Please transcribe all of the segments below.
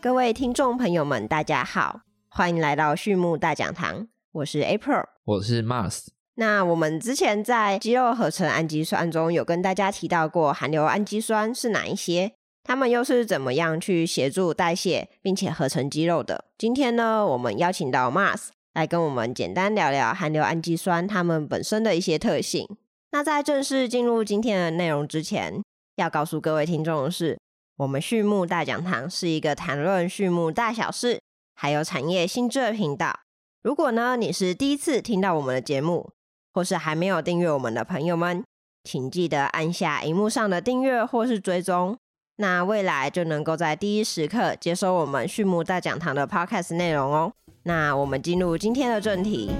各位听众朋友们，大家好，欢迎来到畜牧大讲堂，我是 April，我是 Mars。那我们之前在肌肉合成氨基酸中有跟大家提到过，含硫氨基酸是哪一些？它们又是怎么样去协助代谢并且合成肌肉的？今天呢，我们邀请到 Mars 来跟我们简单聊聊含硫氨基酸它们本身的一些特性。那在正式进入今天的内容之前，要告诉各位听众的是，我们畜牧大讲堂是一个谈论畜牧大小事，还有产业新知的频道。如果呢你是第一次听到我们的节目，或是还没有订阅我们的朋友们，请记得按下荧幕上的订阅或是追踪，那未来就能够在第一时刻接收我们畜牧大讲堂的 podcast 内容哦。那我们进入今天的正题。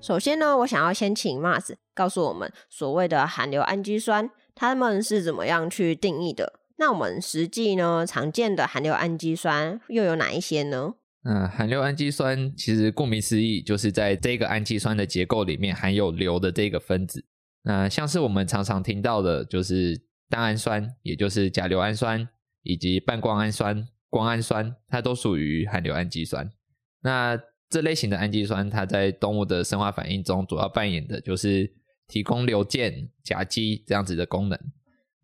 首先呢，我想要先请 Mars 告诉我们，所谓的含硫氨基酸，它们是怎么样去定义的？那我们实际呢常见的含硫氨基酸又有哪一些呢？嗯，含硫氨基酸其实顾名思义，就是在这个氨基酸的结构里面含有硫的这个分子。那像是我们常常听到的，就是单氨酸，也就是甲硫氨酸，以及半胱氨酸、胱氨酸，它都属于含硫氨基酸。那这类型的氨基酸，它在动物的生化反应中，主要扮演的就是提供硫键、甲基这样子的功能。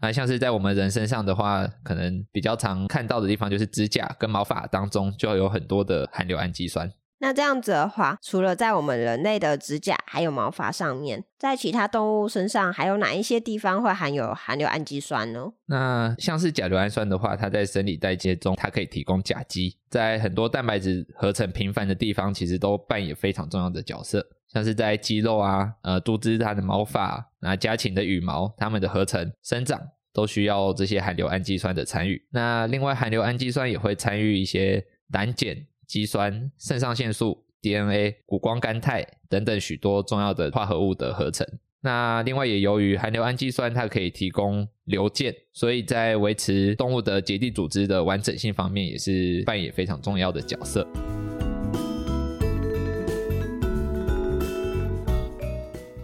那像是在我们人身上的话，可能比较常看到的地方，就是指甲跟毛发当中，就有很多的含硫氨基酸。那这样子的话，除了在我们人类的指甲还有毛发上面，在其他动物身上，还有哪一些地方会含有含硫氨基酸呢？那像是甲硫氨酸的话，它在生理代谢中，它可以提供甲基，在很多蛋白质合成频繁的地方，其实都扮演非常重要的角色。像是在肌肉啊、呃，猪只它的毛发、那家禽的羽毛，它们的合成生长都需要这些含硫氨基酸的参与。那另外，含硫氨基酸也会参与一些胆碱。肌酸、肾上腺素、DNA、谷胱甘肽等等许多重要的化合物的合成。那另外也由于含硫氨基酸，它可以提供硫键，所以在维持动物的结缔组织的完整性方面，也是扮演非常重要的角色。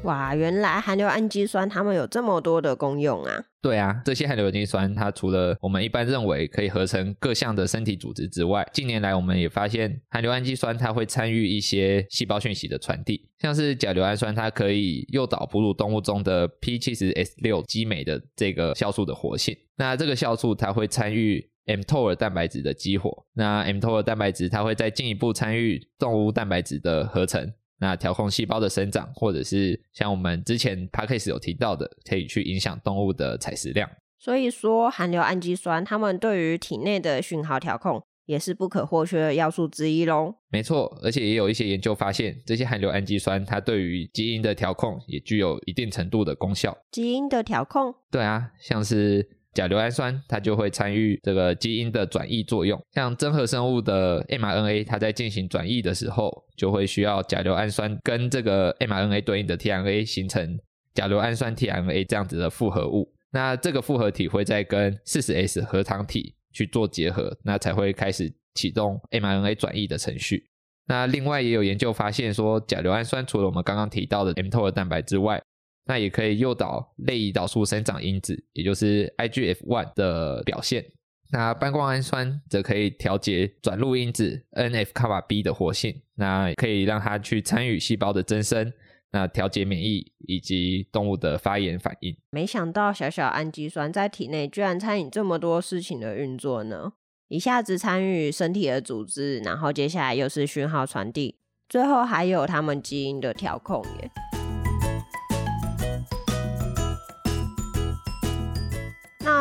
哇，原来含硫氨基酸它们有这么多的功用啊！对啊，这些含硫氨基酸它除了我们一般认为可以合成各项的身体组织之外，近年来我们也发现含硫氨基酸它会参与一些细胞讯息的传递，像是甲硫氨酸，它可以诱导哺乳动物中的 P70S6 激酶的这个酵素的活性。那这个酵素它会参与 mTOR 蛋白质的激活，那 mTOR 蛋白质它会再进一步参与动物蛋白质的合成。那调控细胞的生长，或者是像我们之前 p a c k a s e 有提到的，可以去影响动物的采食量。所以说，含硫氨基酸它们对于体内的讯号调控也是不可或缺的要素之一喽。没错，而且也有一些研究发现，这些含硫氨基酸它对于基因的调控也具有一定程度的功效。基因的调控？对啊，像是。甲硫氨酸它就会参与这个基因的转译作用，像真核生物的 mRNA，它在进行转译的时候，就会需要甲硫氨酸跟这个 mRNA 对应的 tRNA 形成甲硫氨酸 tRNA 这样子的复合物。那这个复合体会再跟 40S 核糖体去做结合，那才会开始启动 mRNA 转译的程序。那另外也有研究发现说，甲硫氨酸除了我们刚刚提到的 mTOR 蛋白之外，那也可以诱导类胰岛素生长因子，也就是 IGF-1 的表现。那半胱氨酸则可以调节转录因子 NF-κB 的活性，那可以让它去参与细胞的增生，那调节免疫以及动物的发炎反应。没想到小小氨基酸在体内居然参与这么多事情的运作呢！一下子参与身体的组织，然后接下来又是讯号传递，最后还有它们基因的调控耶。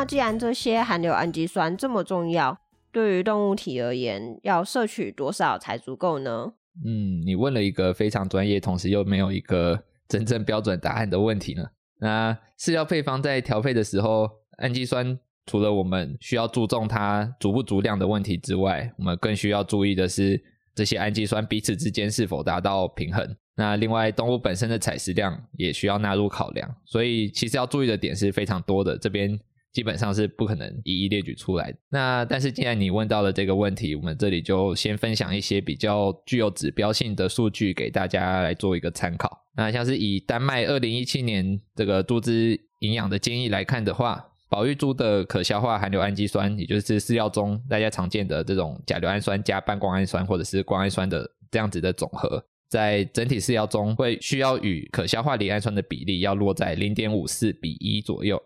既然这些含硫氨基酸这么重要，对于动物体而言，要摄取多少才足够呢？嗯，你问了一个非常专业，同时又没有一个真正标准答案的问题呢。那饲料配方在调配的时候，氨基酸除了我们需要注重它足不足量的问题之外，我们更需要注意的是这些氨基酸彼此之间是否达到平衡。那另外，动物本身的采食量也需要纳入考量。所以，其实要注意的点是非常多的。这边。基本上是不可能一一列举出来。那但是既然你问到了这个问题，我们这里就先分享一些比较具有指标性的数据给大家来做一个参考。那像是以丹麦二零一七年这个猪只营养的建议来看的话，保育猪的可消化含硫氨基酸，也就是饲料中大家常见的这种甲硫氨酸加半胱氨酸或者是胱氨酸的这样子的总和，在整体饲料中会需要与可消化离氨酸的比例要落在零点五四比一左右。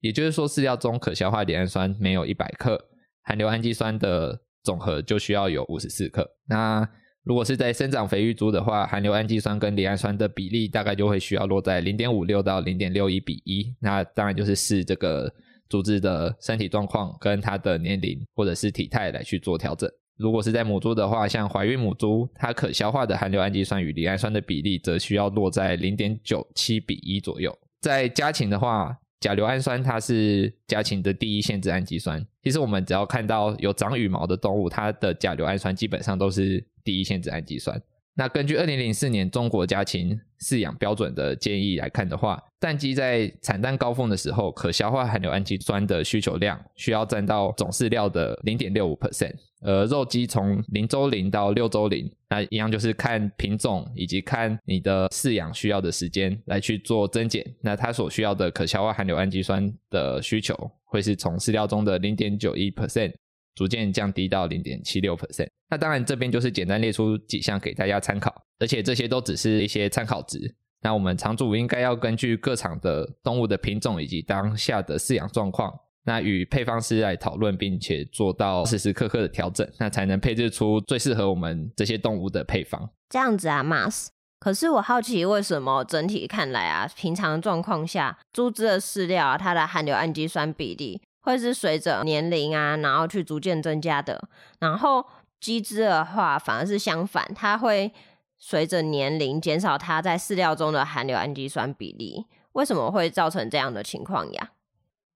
也就是说，饲料中可消化离氨酸没有一百克，含硫氨基酸的总和就需要有五十四克。那如果是在生长肥育猪的话，含硫氨基酸跟离氨酸的比例大概就会需要落在零点五六到零点六一比一。那当然就是视这个猪只的身体状况跟它的年龄或者是体态来去做调整。如果是在母猪的话，像怀孕母猪，它可消化的含硫氨基酸与离氨酸的比例则需要落在零点九七比一左右。在家禽的话，甲硫氨酸它是家禽的第一限制氨基酸。其实我们只要看到有长羽毛的动物，它的甲硫氨酸基本上都是第一限制氨基酸。那根据二零零四年中国家禽饲养标准的建议来看的话，蛋鸡在产蛋高峰的时候，可消化含硫氨基酸的需求量需要占到总饲料的零点六五 percent。呃，肉鸡从零周龄到六周龄，那一样就是看品种以及看你的饲养需要的时间来去做增减。那它所需要的可消化含硫氨基酸的需求，会是从饲料中的零点九一 percent 逐渐降低到零点七六 percent。那当然这边就是简单列出几项给大家参考，而且这些都只是一些参考值。那我们场主应该要根据各场的动物的品种以及当下的饲养状况。那与配方师来讨论，并且做到时时刻刻的调整，那才能配置出最适合我们这些动物的配方。这样子啊，Mas。可是我好奇，为什么整体看来啊，平常状况下，猪只的饲料啊，它的含硫氨基酸比例会是随着年龄啊，然后去逐渐增加的。然后鸡只的话，反而是相反，它会随着年龄减少它在饲料中的含硫氨基酸比例。为什么会造成这样的情况呀？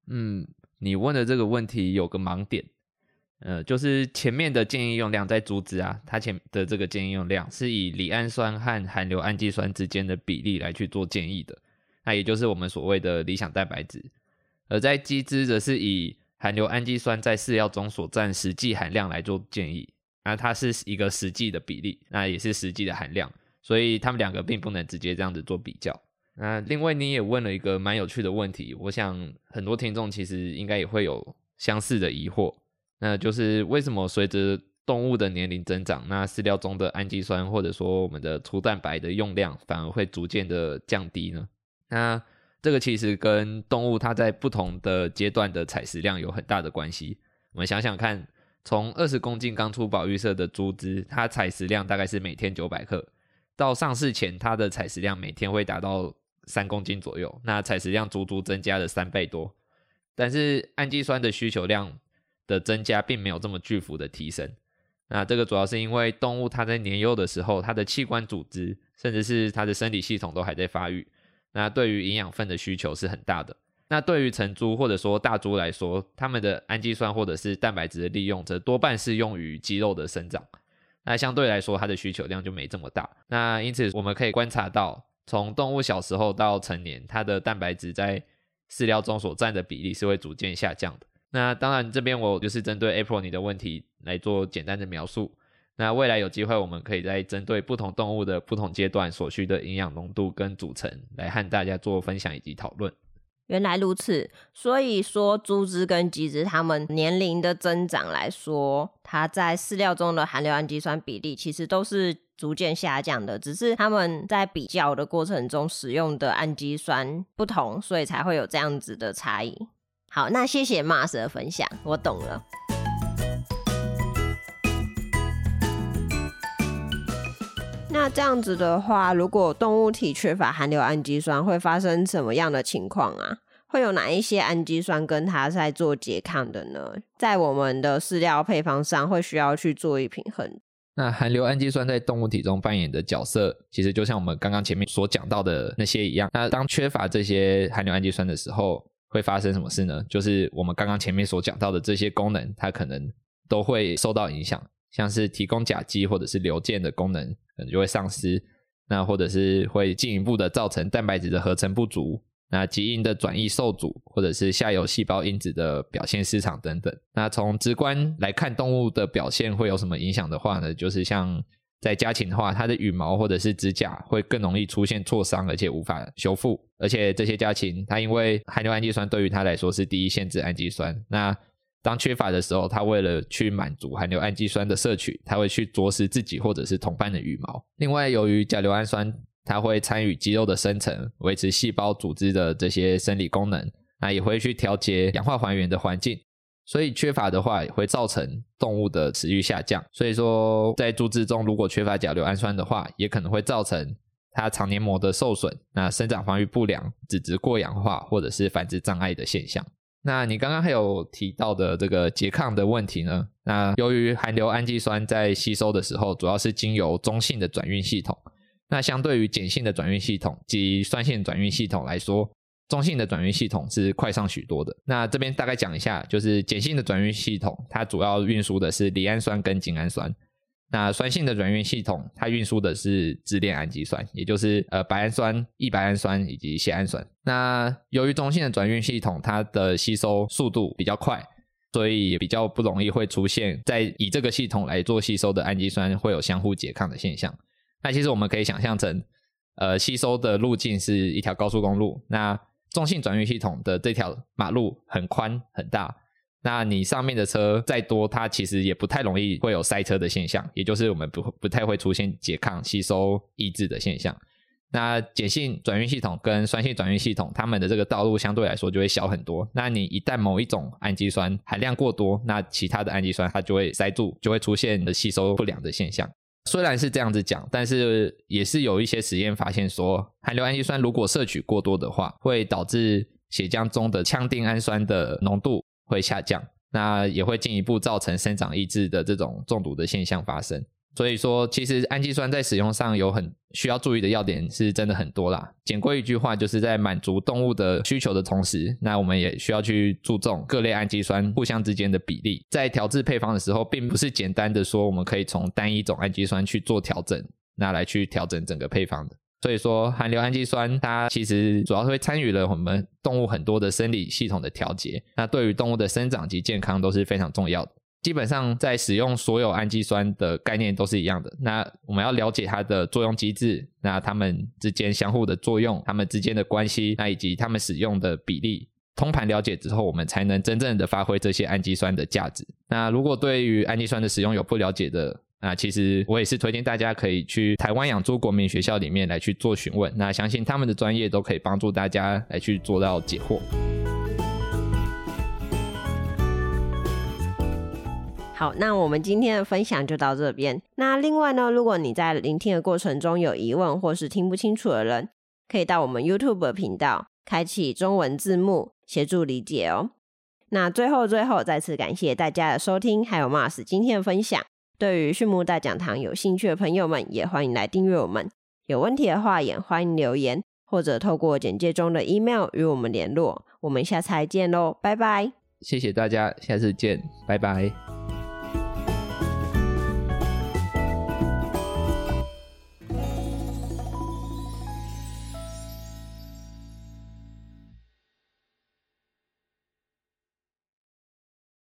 嗯。你问的这个问题有个盲点，呃，就是前面的建议用量在阻止啊，它前的这个建议用量是以离氨酸和含硫氨基酸之间的比例来去做建议的，那也就是我们所谓的理想蛋白质。而在鸡只则是以含硫氨基酸在饲料中所占实际含量来做建议，那它是一个实际的比例，那也是实际的含量，所以它们两个并不能直接这样子做比较。那另外你也问了一个蛮有趣的问题，我想很多听众其实应该也会有相似的疑惑，那就是为什么随着动物的年龄增长，那饲料中的氨基酸或者说我们的粗蛋白的用量反而会逐渐的降低呢？那这个其实跟动物它在不同的阶段的采食量有很大的关系。我们想想看，从二十公斤刚出保育舍的猪只，它采食量大概是每天九百克，到上市前它的采食量每天会达到。三公斤左右，那采食量足足增加了三倍多，但是氨基酸的需求量的增加并没有这么巨幅的提升。那这个主要是因为动物它在年幼的时候，它的器官组织甚至是它的生理系统都还在发育，那对于营养分的需求是很大的。那对于成猪或者说大猪来说，它们的氨基酸或者是蛋白质的利用，则多半是用于肌肉的生长，那相对来说它的需求量就没这么大。那因此我们可以观察到。从动物小时候到成年，它的蛋白质在饲料中所占的比例是会逐渐下降的。那当然，这边我就是针对 April 你的问题来做简单的描述。那未来有机会，我们可以再针对不同动物的不同阶段所需的营养浓度跟组成，来和大家做分享以及讨论。原来如此，所以说猪只跟鸡只它们年龄的增长来说，它在饲料中的含硫氨基酸比例其实都是逐渐下降的，只是他们在比较的过程中使用的氨基酸不同，所以才会有这样子的差异。好，那谢谢 Mars 的分享，我懂了。那这样子的话，如果动物体缺乏含硫氨基酸，会发生什么样的情况啊？会有哪一些氨基酸跟它在做拮抗的呢？在我们的饲料配方上，会需要去做一平衡。那含硫氨基酸在动物体中扮演的角色，其实就像我们刚刚前面所讲到的那些一样。那当缺乏这些含硫氨基酸的时候，会发生什么事呢？就是我们刚刚前面所讲到的这些功能，它可能都会受到影响。像是提供甲基或者是硫键的功能，可能就会丧失，那或者是会进一步的造成蛋白质的合成不足，那基因的转移受阻，或者是下游细胞因子的表现失常等等。那从直观来看，动物的表现会有什么影响的话呢？就是像在家禽的话，它的羽毛或者是指甲会更容易出现挫伤，而且无法修复。而且这些家禽，它因为含硫氨基酸对于它来说是第一限制氨基酸，那当缺乏的时候，它为了去满足含硫氨基酸的摄取，它会去啄食自己或者是同伴的羽毛。另外，由于甲硫氨酸，它会参与肌肉的生成，维持细胞组织的这些生理功能，那也会去调节氧化还原的环境。所以缺乏的话，也会造成动物的食欲下降。所以说，在猪只中，如果缺乏甲硫氨酸的话，也可能会造成它肠黏膜的受损，那生长发育不良、脂质过氧化或者是繁殖障碍的现象。那你刚刚还有提到的这个拮抗的问题呢？那由于含硫氨基酸在吸收的时候，主要是经由中性的转运系统，那相对于碱性的转运系统及酸性转运系统来说。中性的转运系统是快上许多的。那这边大概讲一下，就是碱性的转运系统，它主要运输的是赖氨酸跟精氨酸。那酸性的转运系统，它运输的是支链氨基酸，也就是呃白氨酸、异白氨酸以及缬氨酸。那由于中性的转运系统，它的吸收速度比较快，所以比较不容易会出现在以这个系统来做吸收的氨基酸会有相互拮抗的现象。那其实我们可以想象成，呃，吸收的路径是一条高速公路。那中性转运系统的这条马路很宽很大，那你上面的车再多，它其实也不太容易会有塞车的现象，也就是我们不不太会出现拮抗、吸收抑制的现象。那碱性转运系统跟酸性转运系统，它们的这个道路相对来说就会小很多。那你一旦某一种氨基酸含量过多，那其他的氨基酸它就会塞住，就会出现的吸收不良的现象。虽然是这样子讲，但是也是有一些实验发现说，含硫氨基酸如果摄取过多的话，会导致血浆中的羟丁氨酸的浓度会下降，那也会进一步造成生长抑制的这种中毒的现象发生。所以说，其实氨基酸在使用上有很需要注意的要点，是真的很多啦。简归一句话，就是在满足动物的需求的同时，那我们也需要去注重各类氨基酸互相之间的比例。在调制配方的时候，并不是简单的说我们可以从单一种氨基酸去做调整，那来去调整整个配方的。所以说，含硫氨基酸它其实主要是会参与了我们动物很多的生理系统的调节，那对于动物的生长及健康都是非常重要的。基本上在使用所有氨基酸的概念都是一样的。那我们要了解它的作用机制，那它们之间相互的作用，它们之间的关系，那以及它们使用的比例，通盘了解之后，我们才能真正的发挥这些氨基酸的价值。那如果对于氨基酸的使用有不了解的，那其实我也是推荐大家可以去台湾养猪国民学校里面来去做询问。那相信他们的专业都可以帮助大家来去做到解惑。好，那我们今天的分享就到这边。那另外呢，如果你在聆听的过程中有疑问或是听不清楚的人，可以到我们 YouTube 频道开启中文字幕，协助理解哦。那最后最后，再次感谢大家的收听，还有 Mars 今天的分享。对于畜牧大讲堂有兴趣的朋友们，也欢迎来订阅我们。有问题的话，也欢迎留言或者透过简介中的 email 与我们联络。我们下次再见喽，拜拜！谢谢大家，下次见，拜拜。